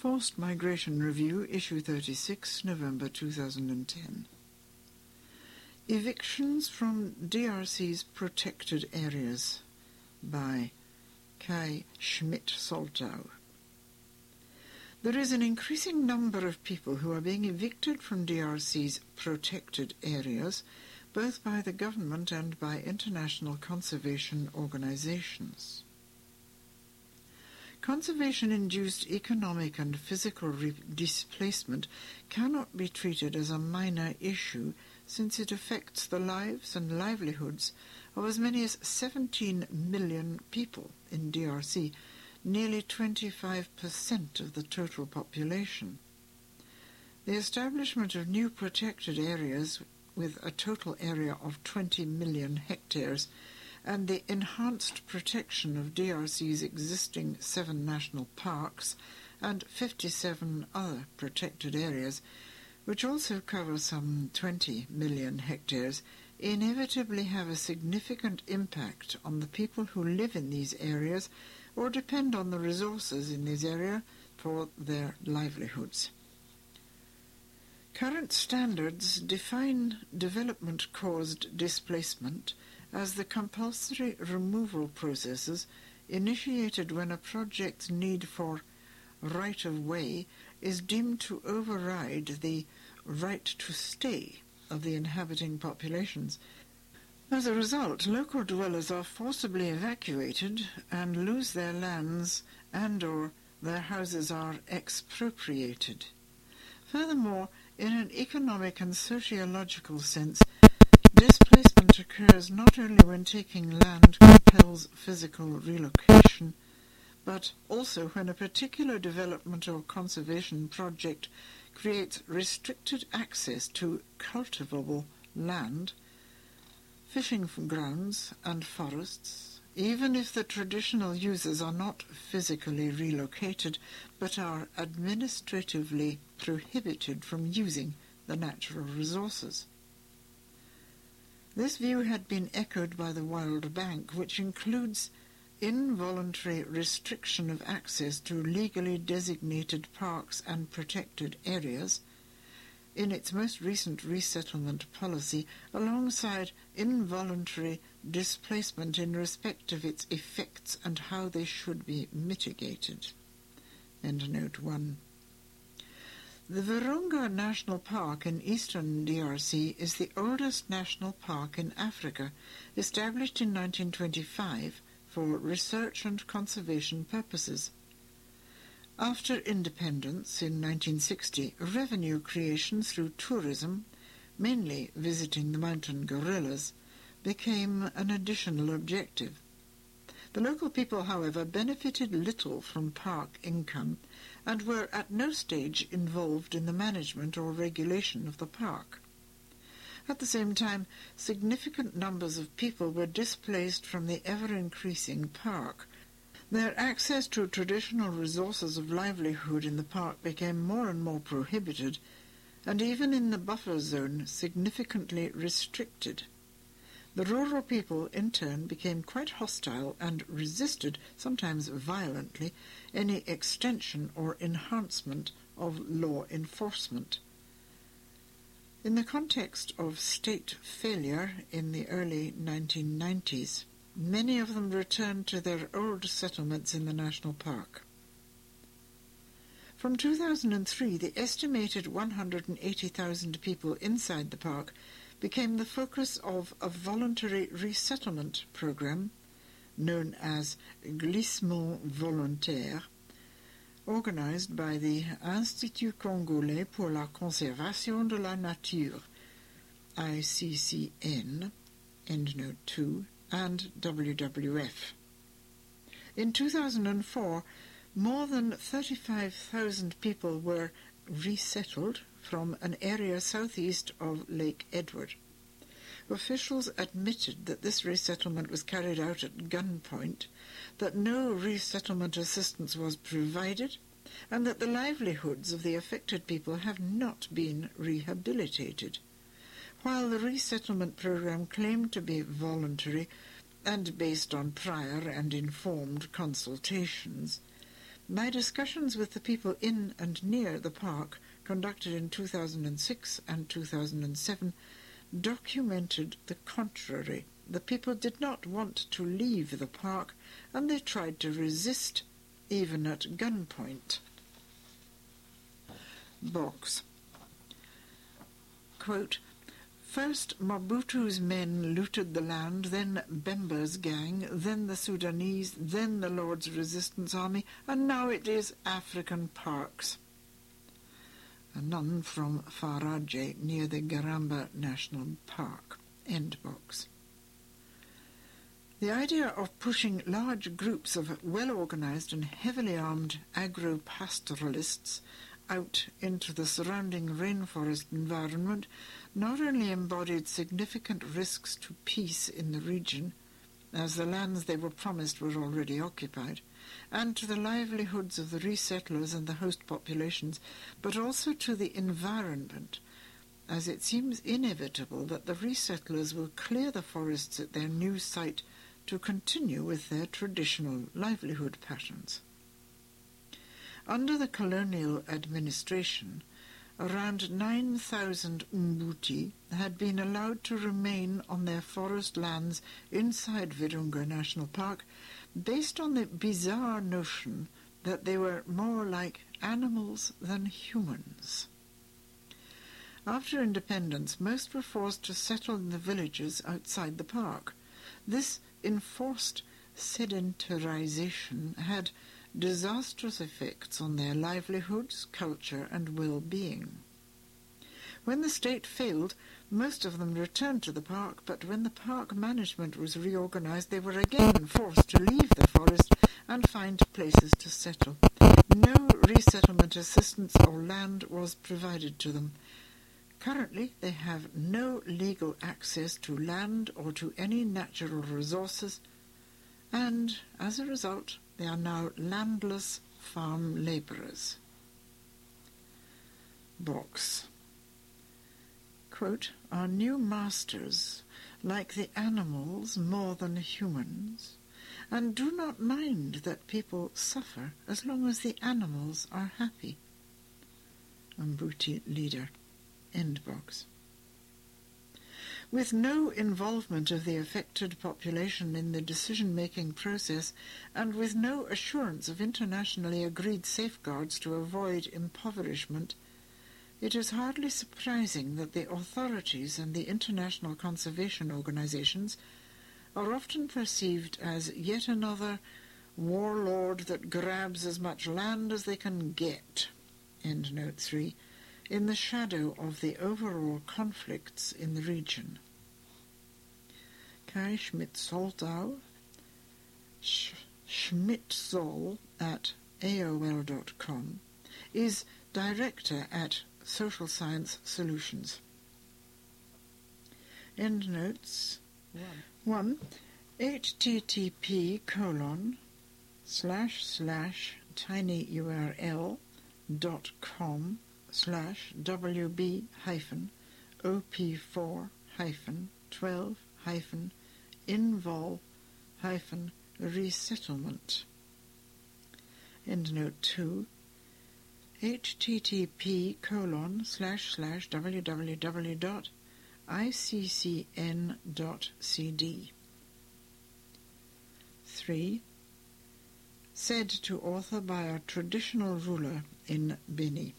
Forced Migration Review, Issue 36, November 2010. Evictions from DRC's Protected Areas by Kai Schmidt-Soltau. There is an increasing number of people who are being evicted from DRC's protected areas, both by the government and by international conservation organizations. Conservation-induced economic and physical re- displacement cannot be treated as a minor issue since it affects the lives and livelihoods of as many as 17 million people in DRC, nearly 25% of the total population. The establishment of new protected areas with a total area of 20 million hectares and the enhanced protection of DRC's existing seven national parks and 57 other protected areas, which also cover some 20 million hectares, inevitably have a significant impact on the people who live in these areas or depend on the resources in this area for their livelihoods. Current standards define development-caused displacement as the compulsory removal processes initiated when a project's need for right-of-way is deemed to override the right to stay of the inhabiting populations. As a result, local dwellers are forcibly evacuated and lose their lands and or their houses are expropriated. Furthermore, in an economic and sociological sense, displacement occurs not only when taking land compels physical relocation, but also when a particular development or conservation project creates restricted access to cultivable land, fishing grounds and forests, even if the traditional users are not physically relocated but are administratively prohibited from using the natural resources. This view had been echoed by the World Bank, which includes involuntary restriction of access to legally designated parks and protected areas in its most recent resettlement policy alongside involuntary displacement in respect of its effects and how they should be mitigated. End note 1. The Virunga National Park in eastern DRC is the oldest national park in Africa, established in 1925 for research and conservation purposes. After independence in 1960, revenue creation through tourism, mainly visiting the mountain gorillas, became an additional objective. The local people, however, benefited little from park income and were at no stage involved in the management or regulation of the park. At the same time, significant numbers of people were displaced from the ever-increasing park. Their access to traditional resources of livelihood in the park became more and more prohibited, and even in the buffer zone significantly restricted. The rural people, in turn, became quite hostile and resisted, sometimes violently, any extension or enhancement of law enforcement. In the context of state failure in the early 1990s, many of them returned to their old settlements in the national park. From 2003, the estimated 180,000 people inside the park became the focus of a voluntary resettlement program known as Glissement Volontaire, organized by the Institut Congolais pour la Conservation de la Nature, ICCN, EndNote 2, and WWF. In 2004, more than 35,000 people were resettled from an area southeast of Lake Edward. Officials admitted that this resettlement was carried out at gunpoint, that no resettlement assistance was provided, and that the livelihoods of the affected people have not been rehabilitated. While the resettlement program claimed to be voluntary and based on prior and informed consultations, My discussions with the people in and near the park, conducted in 2006 and 2007, documented the contrary. The people did not want to leave the park, and they tried to resist, even at gunpoint. Box. Quote, First, Mobutu's men looted the land, then Bemba's gang, then the Sudanese, then the Lord's Resistance Army, and now it is African parks. A nun from Faraje near the Garamba National Park. End box. The idea of pushing large groups of well-organized and heavily armed agro-pastoralists out into the surrounding rainforest environment not only embodied significant risks to peace in the region, as the lands they were promised were already occupied, and to the livelihoods of the resettlers and the host populations, but also to the environment, as it seems inevitable that the resettlers will clear the forests at their new site to continue with their traditional livelihood patterns. Under the colonial administration, around 9,000 Mbuti had been allowed to remain on their forest lands inside Virunga National Park based on the bizarre notion that they were more like animals than humans. After independence, most were forced to settle in the villages outside the park. This enforced sedentarization had disastrous effects on their livelihoods, culture, and well-being. When the state failed, most of them returned to the park, but when the park management was reorganized, they were again forced to leave the forest and find places to settle. No resettlement assistance or land was provided to them. Currently, they have no legal access to land or to any natural resources, and as a result, they are now landless farm labourers. Box. Quote, Our new masters like the animals more than humans, and do not mind that people suffer as long as the animals are happy. Mbuti leader. End box with no involvement of the affected population in the decision-making process and with no assurance of internationally agreed safeguards to avoid impoverishment, it is hardly surprising that the authorities and the international conservation organizations are often perceived as yet another warlord that grabs as much land as they can get. End note 3 in the shadow of the overall conflicts in the region. Kai Schmidt-Soltau, Sch- Schmidt-Zoll at AOL.com, is director at Social Science Solutions. End notes. One. 1. http colon slash slash tinyurl dot com slash wb hyphen op4 hyphen 12 hyphen invol hyphen resettlement. Endnote 2 http colon slash slash www.iccn.cd 3. Said to author by a traditional ruler in Beni.